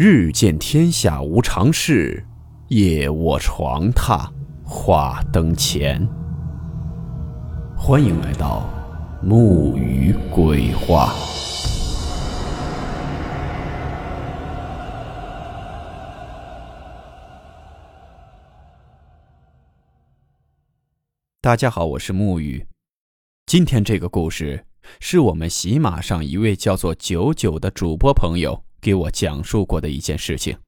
日见天下无常事，夜卧床榻话灯前。欢迎来到木鱼鬼话。大家好，我是木鱼。今天这个故事是我们喜马上一位叫做九九的主播朋友给我讲述过的一件事情。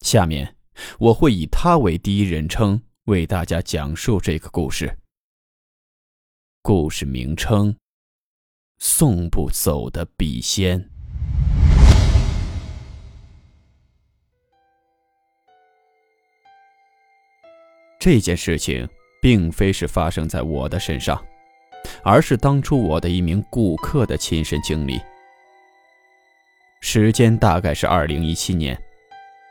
下面我会以他为第一人称为大家讲述这个故事。故事名称：送不走的笔仙。这件事情并非是发生在我的身上。而是当初我的一名顾客的亲身经历。时间大概是二零一七年，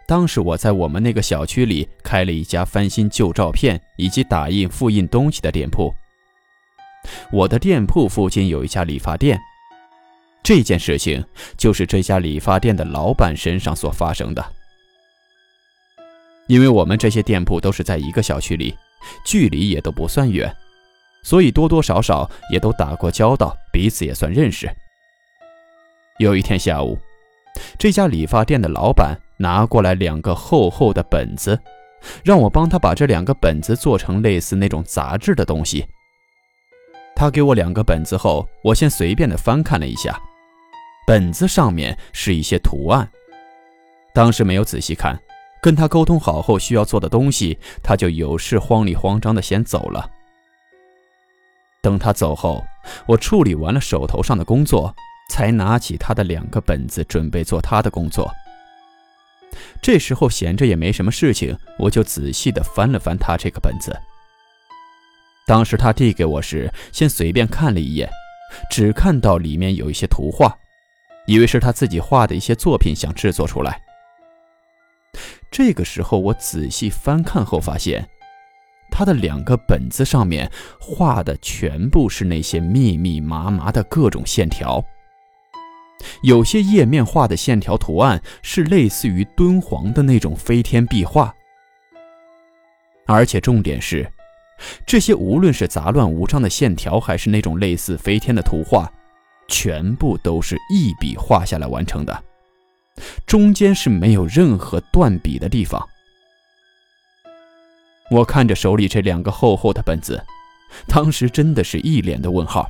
当时我在我们那个小区里开了一家翻新旧照片以及打印复印东西的店铺。我的店铺附近有一家理发店，这件事情就是这家理发店的老板身上所发生的。因为我们这些店铺都是在一个小区里，距离也都不算远。所以多多少少也都打过交道，彼此也算认识。有一天下午，这家理发店的老板拿过来两个厚厚的本子，让我帮他把这两个本子做成类似那种杂志的东西。他给我两个本子后，我先随便的翻看了一下，本子上面是一些图案。当时没有仔细看，跟他沟通好后需要做的东西，他就有事慌里慌张的先走了。等他走后，我处理完了手头上的工作，才拿起他的两个本子，准备做他的工作。这时候闲着也没什么事情，我就仔细的翻了翻他这个本子。当时他递给我时，先随便看了一眼，只看到里面有一些图画，以为是他自己画的一些作品，想制作出来。这个时候我仔细翻看后发现。他的两个本子上面画的全部是那些密密麻麻的各种线条，有些页面画的线条图案是类似于敦煌的那种飞天壁画，而且重点是，这些无论是杂乱无章的线条，还是那种类似飞天的图画，全部都是一笔画下来完成的，中间是没有任何断笔的地方。我看着手里这两个厚厚的本子，当时真的是一脸的问号。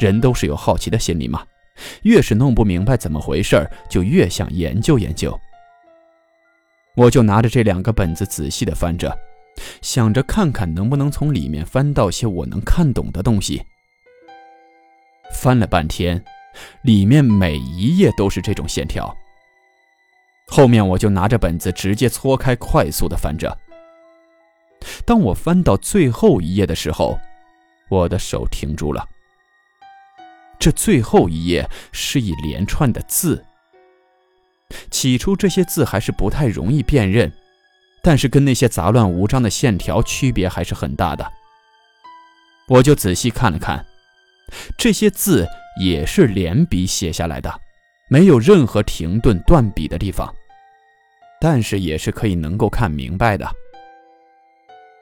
人都是有好奇的心理嘛，越是弄不明白怎么回事就越想研究研究。我就拿着这两个本子仔细的翻着，想着看看能不能从里面翻到些我能看懂的东西。翻了半天，里面每一页都是这种线条。后面我就拿着本子直接搓开，快速的翻着。当我翻到最后一页的时候，我的手停住了。这最后一页是一连串的字。起初这些字还是不太容易辨认，但是跟那些杂乱无章的线条区别还是很大的。我就仔细看了看，这些字也是连笔写下来的，没有任何停顿断笔的地方，但是也是可以能够看明白的。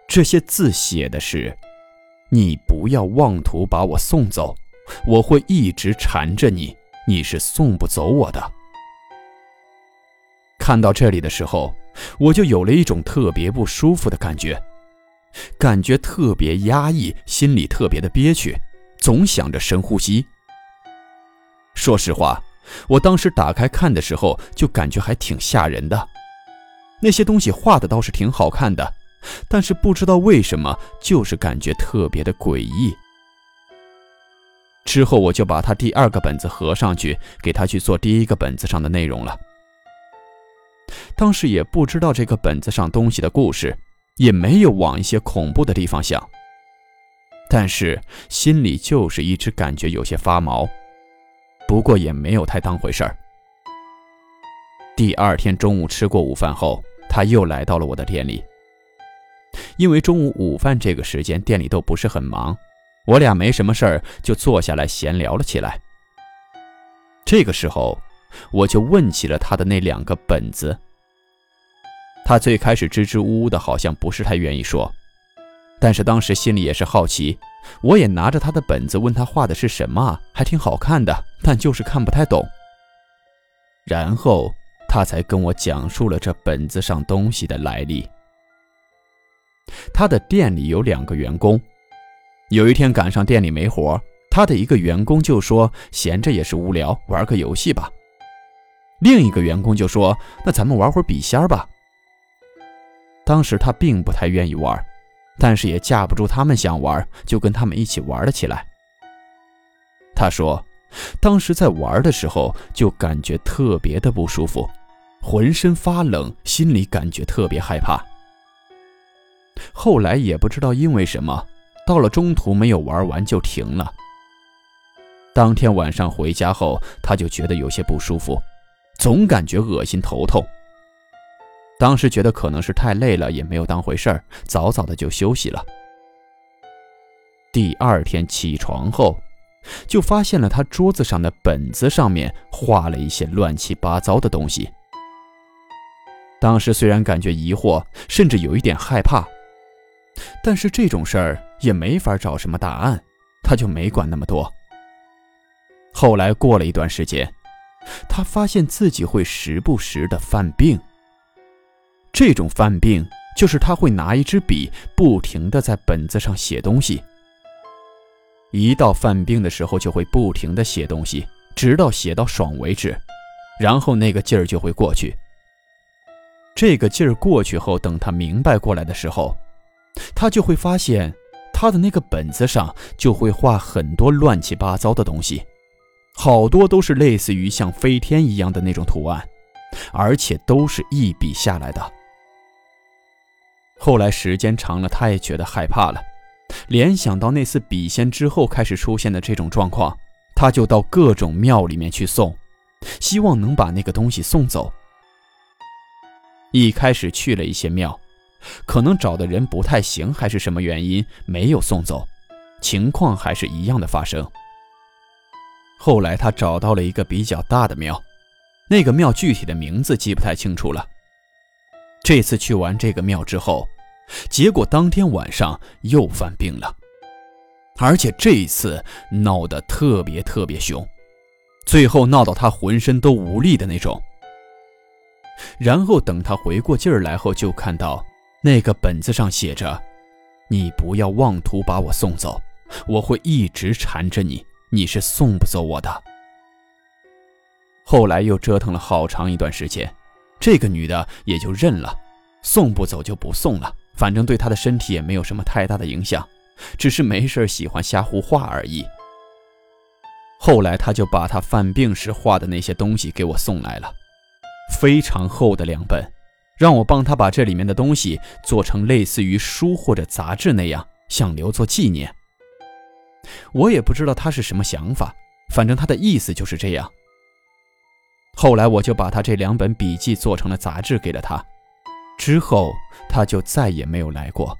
这些字写的是：“你不要妄图把我送走，我会一直缠着你，你是送不走我的。”看到这里的时候，我就有了一种特别不舒服的感觉，感觉特别压抑，心里特别的憋屈，总想着深呼吸。说实话，我当时打开看的时候，就感觉还挺吓人的。那些东西画的倒是挺好看的。但是不知道为什么，就是感觉特别的诡异。之后我就把他第二个本子合上去，给他去做第一个本子上的内容了。当时也不知道这个本子上东西的故事，也没有往一些恐怖的地方想，但是心里就是一直感觉有些发毛。不过也没有太当回事儿。第二天中午吃过午饭后，他又来到了我的店里。因为中午午饭这个时间店里都不是很忙，我俩没什么事儿，就坐下来闲聊了起来。这个时候，我就问起了他的那两个本子。他最开始支支吾吾的，好像不是太愿意说，但是当时心里也是好奇，我也拿着他的本子问他画的是什么，还挺好看的，但就是看不太懂。然后他才跟我讲述了这本子上东西的来历。他的店里有两个员工，有一天赶上店里没活，他的一个员工就说闲着也是无聊，玩个游戏吧。另一个员工就说：“那咱们玩会儿笔仙吧。”当时他并不太愿意玩，但是也架不住他们想玩，就跟他们一起玩了起来。他说，当时在玩的时候就感觉特别的不舒服，浑身发冷，心里感觉特别害怕。后来也不知道因为什么，到了中途没有玩完就停了。当天晚上回家后，他就觉得有些不舒服，总感觉恶心头痛。当时觉得可能是太累了，也没有当回事儿，早早的就休息了。第二天起床后，就发现了他桌子上的本子上面画了一些乱七八糟的东西。当时虽然感觉疑惑，甚至有一点害怕，但是这种事儿也没法找什么答案，他就没管那么多。后来过了一段时间，他发现自己会时不时的犯病。这种犯病就是他会拿一支笔，不停的在本子上写东西。一到犯病的时候，就会不停的写东西，直到写到爽为止，然后那个劲儿就会过去。这个劲儿过去后，等他明白过来的时候，他就会发现他的那个本子上就会画很多乱七八糟的东西，好多都是类似于像飞天一样的那种图案，而且都是一笔下来的。后来时间长了，他也觉得害怕了，联想到那次笔仙之后开始出现的这种状况，他就到各种庙里面去送，希望能把那个东西送走。一开始去了一些庙，可能找的人不太行，还是什么原因没有送走，情况还是一样的发生。后来他找到了一个比较大的庙，那个庙具体的名字记不太清楚了。这次去完这个庙之后。结果当天晚上又犯病了，而且这一次闹得特别特别凶，最后闹到他浑身都无力的那种。然后等他回过劲儿来后，就看到那个本子上写着：“你不要妄图把我送走，我会一直缠着你，你是送不走我的。”后来又折腾了好长一段时间，这个女的也就认了，送不走就不送了。反正对她的身体也没有什么太大的影响，只是没事喜欢瞎胡画而已。后来他就把他犯病时画的那些东西给我送来了，非常厚的两本，让我帮他把这里面的东西做成类似于书或者杂志那样，想留作纪念。我也不知道他是什么想法，反正他的意思就是这样。后来我就把他这两本笔记做成了杂志给了他。之后，他就再也没有来过。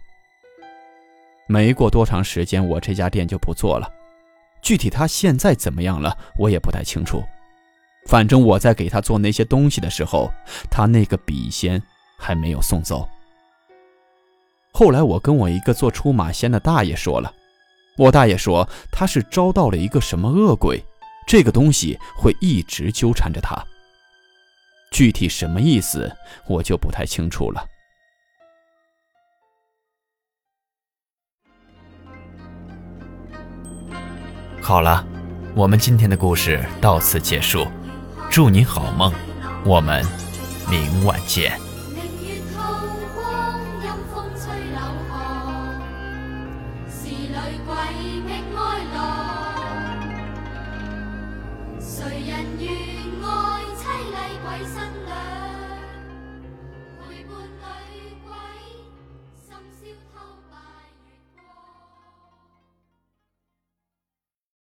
没过多长时间，我这家店就不做了。具体他现在怎么样了，我也不太清楚。反正我在给他做那些东西的时候，他那个笔仙还没有送走。后来我跟我一个做出马仙的大爷说了，我大爷说他是招到了一个什么恶鬼，这个东西会一直纠缠着他。具体什么意思，我就不太清楚了。好了，我们今天的故事到此结束，祝你好梦，我们明晚见。谁人愿爱凄厉鬼新